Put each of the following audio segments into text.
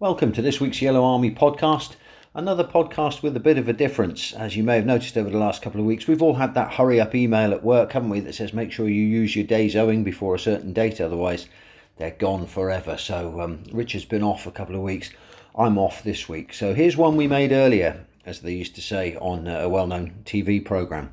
Welcome to this week's Yellow Army podcast. Another podcast with a bit of a difference. As you may have noticed over the last couple of weeks, we've all had that hurry up email at work, haven't we, that says make sure you use your days owing before a certain date, otherwise they're gone forever. So um, Richard's been off a couple of weeks. I'm off this week. So here's one we made earlier, as they used to say on a well known TV programme.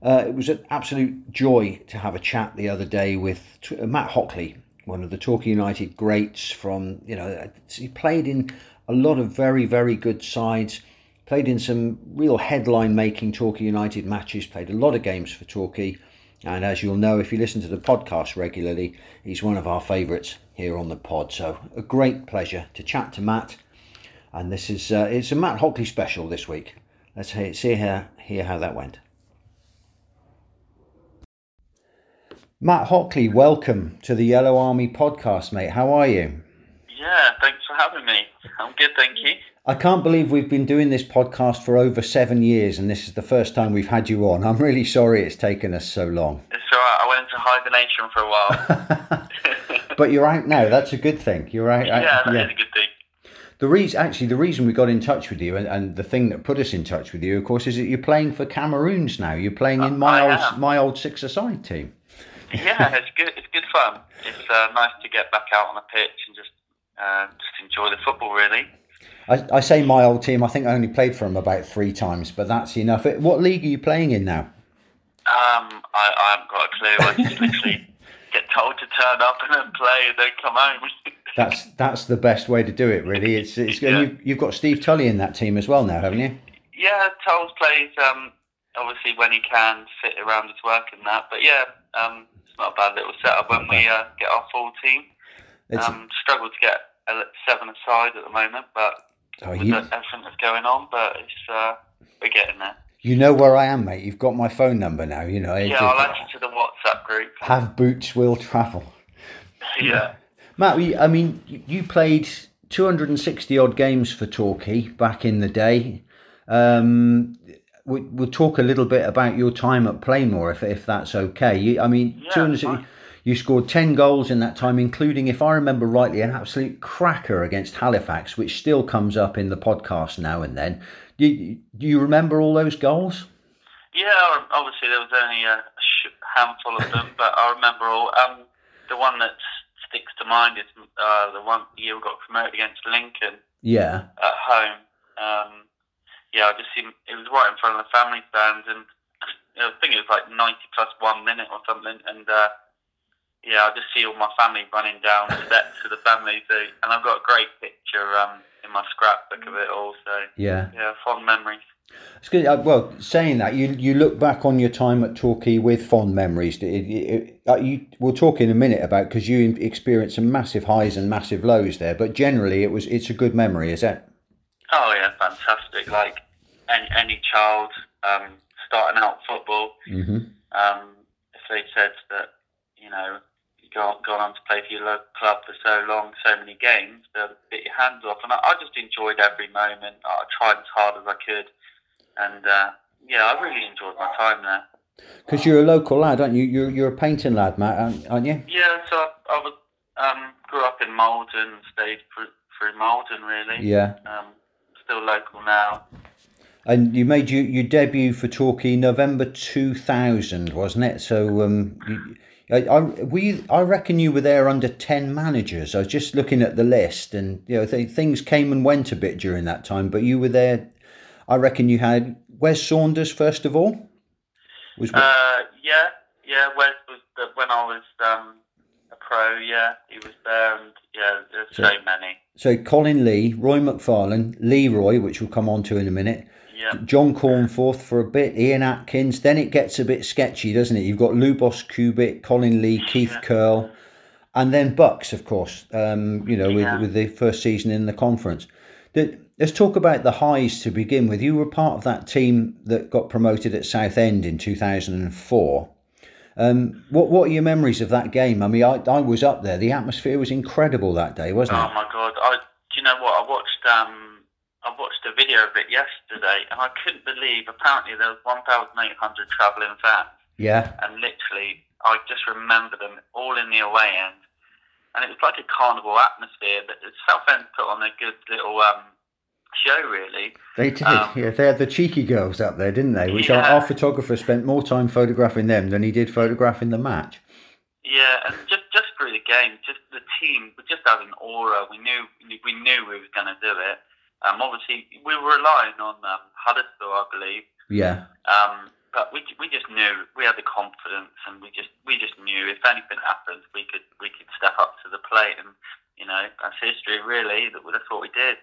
Uh, it was an absolute joy to have a chat the other day with Matt Hockley, one of the Torquay United greats from, you know, he played in a lot of very, very good sides, played in some real headline making Torquay United matches, played a lot of games for Torquay. And as you'll know, if you listen to the podcast regularly, he's one of our favourites here on the pod. So a great pleasure to chat to Matt. And this is uh, it's a Matt Hockley special this week. Let's hear, see how, hear how that went. Matt Hockley, welcome to the Yellow Army podcast, mate. How are you? Yeah, thanks for having me. I'm good, thank you. I can't believe we've been doing this podcast for over seven years, and this is the first time we've had you on. I'm really sorry it's taken us so long. It's all right. I went into hibernation for a while. but you're out now. That's a good thing. You're out. Yeah, that yeah. is a good thing. The reason, actually, the reason we got in touch with you, and, and the thing that put us in touch with you, of course, is that you're playing for Cameroons now. You're playing in my old my old six-a-side team yeah, it's good. It's good fun. It's uh, nice to get back out on the pitch and just uh, just enjoy the football. Really. I, I, say my old team. I think I only played for them about three times, but that's enough. What league are you playing in now? Um, I, I haven't got a clue. I just literally get told to turn up and then play and then come home. that's that's the best way to do it. Really, it's it's. Yeah. You, you've got Steve Tully in that team as well now, haven't you? Yeah, Tulls plays. Um, obviously when he can fit around his work and that. But yeah, um, not a bad little setup when we uh, get our full team. Um, struggle to get a seven aside at the moment, but oh, with you... everything that's going on, but it's uh, we're getting there. You know where I am, mate. You've got my phone number now. You know. Yeah, I'll add you to the WhatsApp group. Have boots will travel. yeah. Matt, I mean, you played 260 odd games for Torquay back in the day. Um, we, will talk a little bit about your time at Plainmoor, if, if that's okay. You, I mean, yeah, you scored 10 goals in that time, including, if I remember rightly, an absolute cracker against Halifax, which still comes up in the podcast now and then. Do you, do you remember all those goals? Yeah, obviously there was only a handful of them, but I remember all. Um, the one that sticks to mind is uh, the one year we got promoted against Lincoln. Yeah. At home. Um, yeah, I just seen it was right in front of the family stand, and I think it was like ninety plus one minute or something, and uh, yeah, I just see all my family running down the steps to the family, so, and I've got a great picture um, in my scrapbook of it all. So yeah, yeah, fond memories. It's good. Uh, well, saying that, you you look back on your time at Torquay with fond memories. It, it, it, uh, you, we'll talk in a minute about because you experienced some massive highs and massive lows there, but generally it was it's a good memory, is it? Oh yeah, fantastic! Like any, any child um, starting out football, mm-hmm. um, if they said that, you know, you gone, gone on to play for your local club for so long, so many games, they'll bit your hands off. And I, I just enjoyed every moment. I tried as hard as I could. And uh, yeah, I really enjoyed my time there. Because you're a local lad, aren't you? You're, you're a Paignton lad, Matt, aren't you? Yeah, so I, I was, um, grew up in Marldon, stayed through, through Marldon, really. Yeah. Um, still local now. And you made your, your debut for Torquay November 2000, wasn't it? So um, you, I, I, we, I reckon you were there under 10 managers. I was just looking at the list and you know th- things came and went a bit during that time, but you were there. I reckon you had Wes Saunders first of all. Was uh, yeah, yeah. Wes was the, when I was um, a pro. Yeah, he was there, and yeah, there's so, so many. So Colin Lee, Roy McFarland, Leroy, which we'll come on to in a minute, John Cornforth for a bit, Ian Atkins. Then it gets a bit sketchy, doesn't it? You've got Lubos Kubik, Colin Lee, Keith yeah. Curle, and then Bucks, of course. Um, you know, with, yeah. with the first season in the conference. let's talk about the highs to begin with. You were part of that team that got promoted at Southend in two thousand and four. Um, what what are your memories of that game? I mean, I, I was up there. The atmosphere was incredible that day, wasn't oh it? Oh my god! I, do you know what? I watched um, watched a video of it yesterday, and I couldn't believe. Apparently, there was 1,800 travelling fans. Yeah. And literally, I just remember them all in the away end, and it was like a carnival atmosphere. That Southend put on a good little um, show, really. They did, um, yeah. They had the cheeky girls up there, didn't they? Which yeah. our, our, photographer spent more time photographing them than he did photographing the match. Yeah, and just just through the game, just the team, we just had an aura. We knew we knew we were going to do it. Um, obviously, we were relying on um, Huddersfield, I believe. Yeah. Um, but we we just knew we had the confidence, and we just we just knew if anything happened, we could we could step up to the plate, and you know that's history really. That that's what we did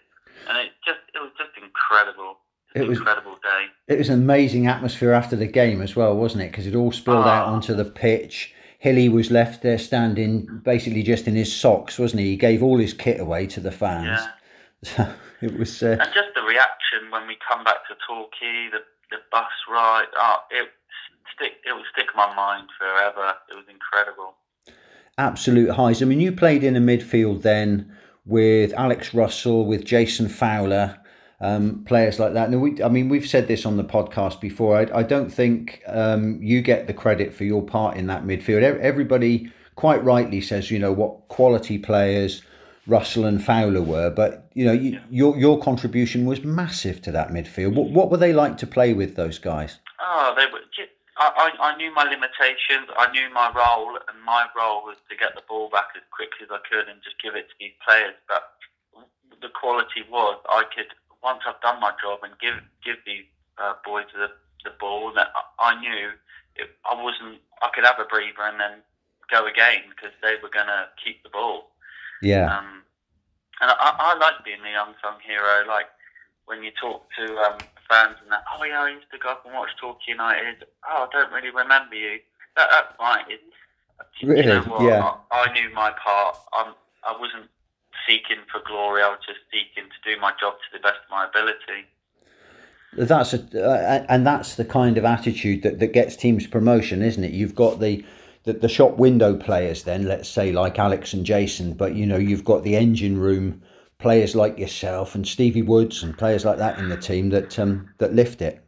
and it just it was just incredible. It was incredible day. It was an amazing atmosphere after the game as well, wasn't it? Because it all spilled oh. out ah. onto the pitch. Hilly was left there standing basically just in his socks, wasn't he? He gave all his kit away to the fans. Yeah. It was. Uh, and just the reaction when we come back to Torquay, the the bus ride. Oh, it stick. It will stick in my mind forever. It was incredible. Absolute highs. I mean, you played in a midfield then with Alex Russell, with Jason Fowler, um, players like that. Now, we, I mean, we've said this on the podcast before. I, I don't think um, you get the credit for your part in that midfield. Everybody quite rightly says, you know, what quality players Russell and Fowler were, but you know, you, your your contribution was massive to that midfield. What what were they like to play with those guys? Oh, they were I, I, I knew my limitations. I knew my role, and my role was to get the ball back as quickly as I could and just give it to these players. But the quality was I could once I've done my job and give give these uh, boys the the ball. That I knew it, I wasn't. I could have a breather and then go again because they were going to keep the ball. Yeah. Um, and I, I like being the unsung hero. Like when you talk to um, fans and that, oh yeah, I used to go up and watch Torquay United. Oh, I don't really remember you. That, that's fine. It, really? You know yeah. I, I, knew my part. I'm, I wasn't seeking for glory. I was just seeking to do my job to the best of my ability. That's a, uh, and that's the kind of attitude that, that gets teams promotion, isn't it? You've got the, the the shop window players, then let's say like Alex and Jason, but you know you've got the engine room players like yourself and Stevie Woods and players like that in the team that um, that lift it?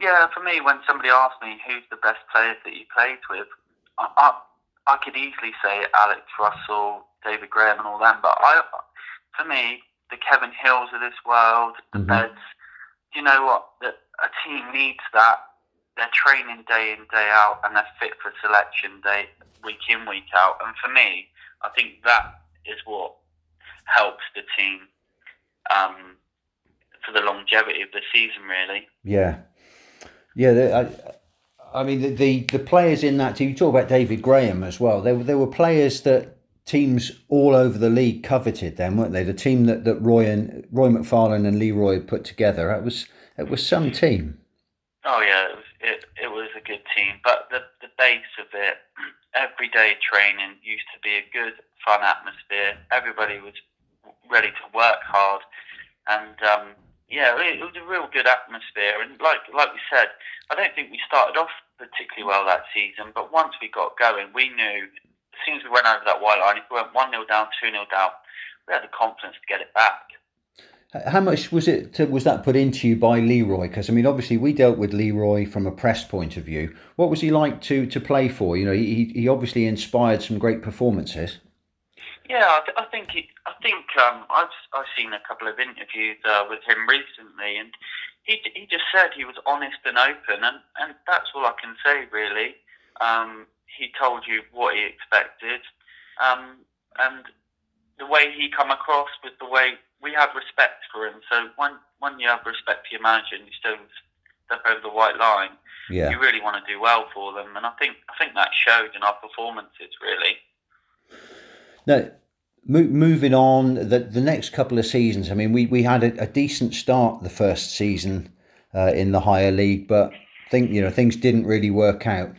Yeah, for me, when somebody asks me who's the best players that you played with, I, I, I could easily say Alex Russell, David Graham, and all them. But I, for me, the Kevin Hills of this world, the mm-hmm. Beds, you know what? The, a team needs that. They're training day in, day out, and they're fit for selection day week in, week out. And for me, I think that is what helps the team um, for the longevity of the season, really. Yeah, yeah. I, I mean, the, the, the players in that team. You talk about David Graham as well. There were there were players that teams all over the league coveted. Then weren't they? The team that, that Roy and Roy McFarland and Leroy had put together. It was it was some team. Oh yeah, it was, it, it was a good team. But the the base of it, everyday training used to be a good, fun atmosphere. Everybody was ready to work hard, and um, yeah, it, was a real good atmosphere. And like like we said, I don't think we started off particularly well that season, but once we got going, we knew as soon as we went over that white line, if we went one 0 down, two 0 down, we had the confidence to get it back. How much was it? To, was that put into you by Leroy? Because I mean, obviously, we dealt with Leroy from a press point of view. What was he like to to play for? You know, he he obviously inspired some great performances. Yeah, I, th- I think I think um, I've I've seen a couple of interviews uh, with him recently, and he he just said he was honest and open, and, and that's all I can say really. Um, he told you what he expected, um, and the way he come across with the way we have respect for him. So when when you have respect for your manager and you still step over the white line, yeah. you really want to do well for them, and I think I think that showed in our performances really. Now, mo- moving on, the the next couple of seasons. I mean, we we had a, a decent start the first season uh, in the higher league, but think you know things didn't really work out.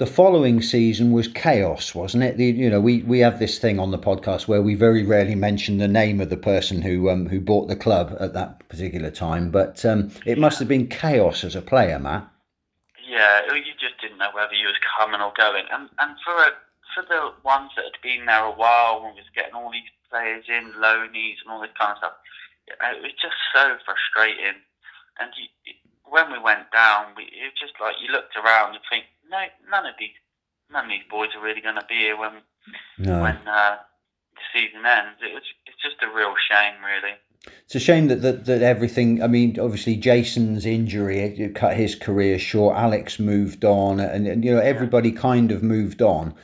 The following season was chaos, wasn't it? The, you know, we, we have this thing on the podcast where we very rarely mention the name of the person who um, who bought the club at that particular time, but um, it must have been chaos as a player, Matt. Yeah, you just didn't know whether you was coming or going, and and for a for the ones that had been there a while and was getting all these players in, loanies and all this kind of stuff, it was just so frustrating. And you, when we went down, we, it was just like you looked around and think, no, none of these, none of these boys are really going to be here when, no. when uh, season ends, it was it's just a real shame, really. It's a shame that, that, that everything. I mean, obviously Jason's injury it cut his career short. Alex moved on, and, and you know everybody kind of moved on.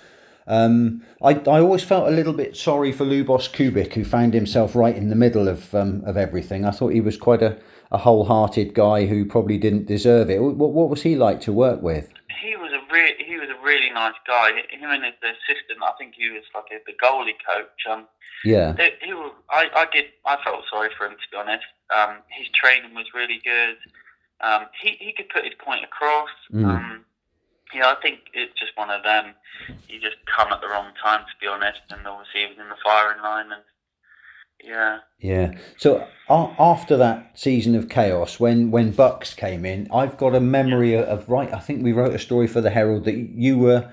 Um, I, I always felt a little bit sorry for Lubos Kubik, who found himself right in the middle of um, of everything. I thought he was quite a, a wholehearted guy who probably didn't deserve it. What, what was he like to work with? He was a re- he was a really nice guy. Him and his assistant, I think he was like a, the goalie coach. Um, yeah, he, he was, I, I did I felt sorry for him to be honest. Um, his training was really good. Um, he he could put his point across. Mm. Um, yeah, I think it's just one of them. You just come at the wrong time, to be honest. And obviously, he was in the firing line, and yeah. Yeah. So after that season of chaos, when when Bucks came in, I've got a memory of right. I think we wrote a story for the Herald that you were.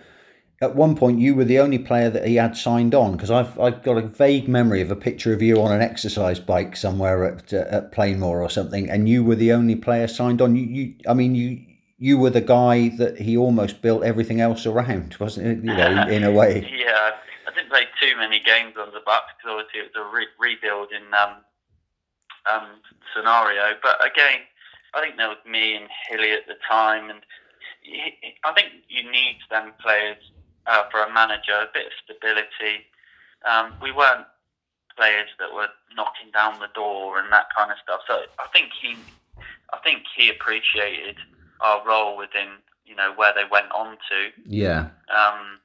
At one point, you were the only player that he had signed on because I've I've got a vague memory of a picture of you on an exercise bike somewhere at uh, at Plainmoor or something, and you were the only player signed on. You, you I mean, you you were the guy that he almost built everything else around, wasn't it? You know, in a way. yeah, I didn't play too many games on the Bucks because obviously it was a re- rebuilding um, um, scenario. But again, I think there was me and Hilly at the time, and I think you need them players uh, for a manager, a bit of stability. Um, we weren't players that were knocking down the door and that kind of stuff. So I think he, I think he appreciated our role within you know where they went on to. Yeah. Um,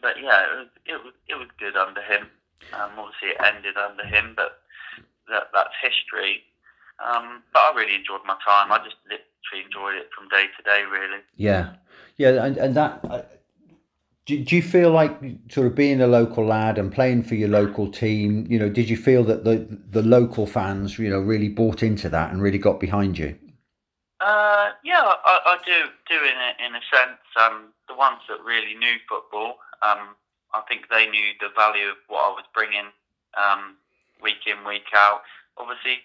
but yeah, it was, it was it was good under him. Um, obviously, it ended under him, but that that's history. Um, but I really enjoyed my time. I just literally enjoyed it from day to day, really. Yeah, yeah, and and that. Uh, do, do you feel like sort of being a local lad and playing for your local team? You know, did you feel that the the local fans, you know, really bought into that and really got behind you? Uh, yeah, I, I do do in a, in a sense. Um, the ones that really knew football, um, I think they knew the value of what I was bringing um, week in week out. Obviously,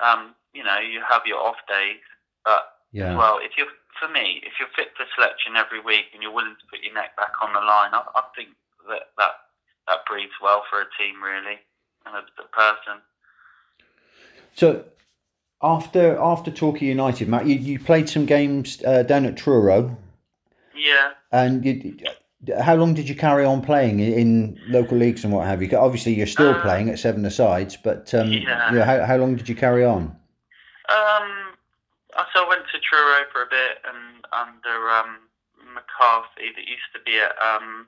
um, you know you have your off days, but yeah. well, if you're for me, if you're fit for selection every week and you're willing to put your neck back on the line, I, I think that that that breeds well for a team really and a, a person. So after after Torquay United, Matt, you, you played some games uh, down at Truro. Yeah. And you, how long did you carry on playing in local leagues and what have you? Obviously, you're still uh, playing at Seven Asides, but um, yeah. You know, how, how long did you carry on? Um, so I went to Truro for a bit and under um, McCarthy that used to be at um,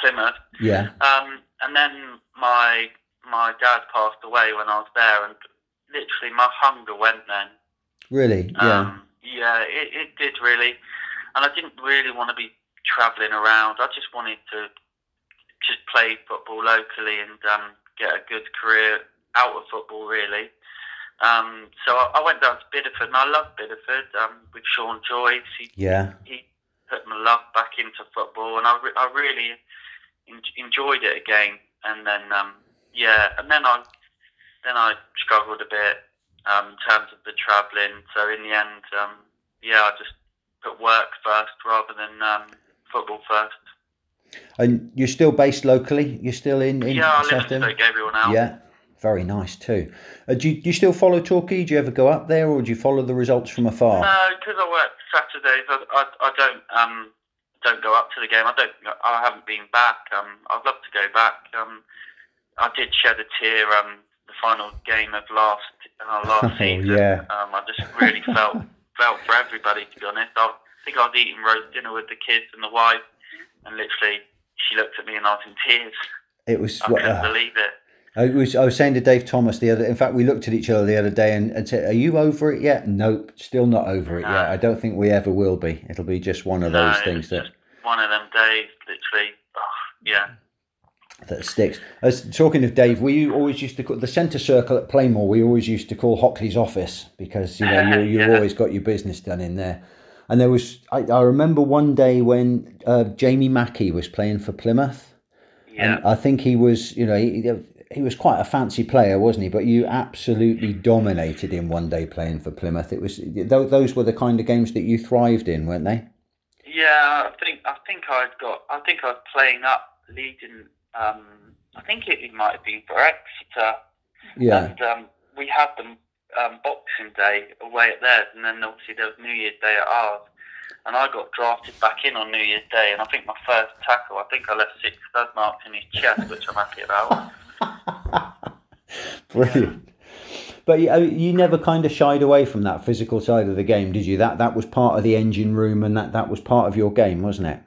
Plymouth. Yeah. Um, and then my my dad passed away when I was there, and literally my hunger went then. Really? Yeah. Um, yeah, it, it did really, and I didn't really want to be travelling around. I just wanted to just play football locally and um, get a good career out of football, really. Um, so I, I, went down to Bideford, and I love Bideford um, with Sean Joyce. He, yeah. He put my love back into football, and I, re- I really en- enjoyed it again. And then, um, yeah, and then I then I struggled a bit um, in terms of the travelling. So in the end, um, yeah, I just put work first rather than um, football first. And you're still based locally? You're still in, in yeah, I live in Stoke Gabriel now. Yeah, very nice too. Uh, do, you, do you still follow Torquay? Do you ever go up there, or do you follow the results from afar? No, because I work Saturdays. I, I, I don't um, don't go up to the game. I don't. I haven't been back. Um, I'd love to go back. Um, I did shed a tear um, final game of last uh, last oh, season. yeah. Um, I just really felt felt for everybody. To be honest, I think I was eating roast dinner with the kids and the wife, and literally she looked at me and I was in tears. It was. I couldn't uh, believe it. I was I was saying to Dave Thomas the other. In fact, we looked at each other the other day and, and said, "Are you over it yet?" Nope, still not over it no. yet. I don't think we ever will be. It'll be just one of no, those things that. One of them days, literally. Oh, yeah that sticks. As talking of Dave, we always used to call the centre circle at Plainmoor. We always used to call Hockley's office because you know you you yeah. always got your business done in there. And there was I, I remember one day when uh, Jamie Mackie was playing for Plymouth, yeah. and I think he was you know he, he was quite a fancy player, wasn't he? But you absolutely dominated him one day playing for Plymouth. It was those were the kind of games that you thrived in, weren't they? Yeah, I think I think I'd got I think I was playing up leading um, I think it, it might have been for Exeter. Yeah. And um, we had them um, Boxing Day away at theirs, and then obviously there was New Year's Day at ours. And I got drafted back in on New Year's Day, and I think my first tackle, I think I left six stud marks in his chest, which I'm happy about. Brilliant. But you, you never kind of shied away from that physical side of the game, did you? That that was part of the engine room, and that, that was part of your game, wasn't it?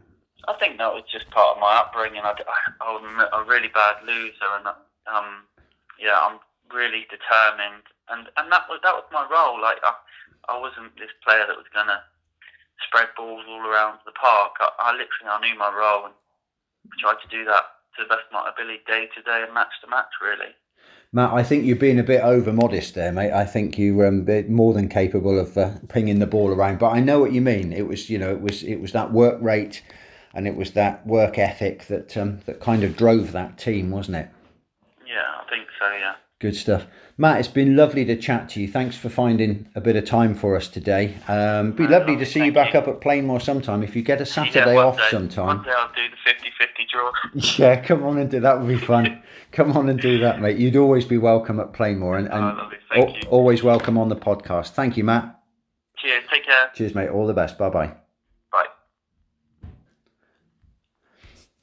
I think that was just part of my upbringing. I, I, I'm a really bad loser, and um, yeah, I'm really determined, and and that was that was my role. Like I, I wasn't this player that was gonna spread balls all around the park. I, I literally I knew my role and tried to do that to the best of my ability, day to day and match to match, really. Matt, I think you're being a bit over modest there, mate. I think you were um, more than capable of uh, pinging the ball around. But I know what you mean. It was, you know, it was it was that work rate, and it was that work ethic that um, that kind of drove that team, wasn't it? Yeah, I think so. Yeah. Good stuff. Matt, it's been lovely to chat to you. Thanks for finding a bit of time for us today. Um, be lovely to see you back you. up at Plainmoor sometime. If you get a Saturday yeah, off day, sometime. One day I'll do the 50 50 draw. Yeah, come on and do that. Would be fun. come on and do that, mate. You'd always be welcome at Plainmoor and, and oh, always welcome on the podcast. Thank you, Matt. Cheers. Take care. Cheers, mate. All the best. Bye. Bye.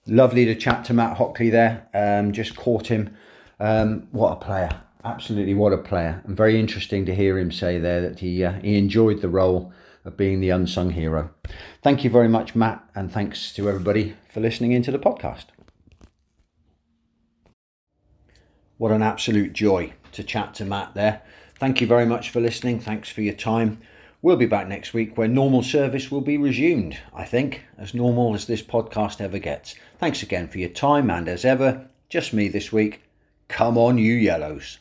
Lovely to chat to Matt Hockley there. Um, just caught him. Um, what a player absolutely what a player and very interesting to hear him say there that he uh, he enjoyed the role of being the unsung hero. Thank you very much, Matt, and thanks to everybody for listening into the podcast. What an absolute joy to chat to Matt there. Thank you very much for listening. Thanks for your time. We'll be back next week where normal service will be resumed, I think, as normal as this podcast ever gets. Thanks again for your time, and as ever, just me this week. Come on, you yellows.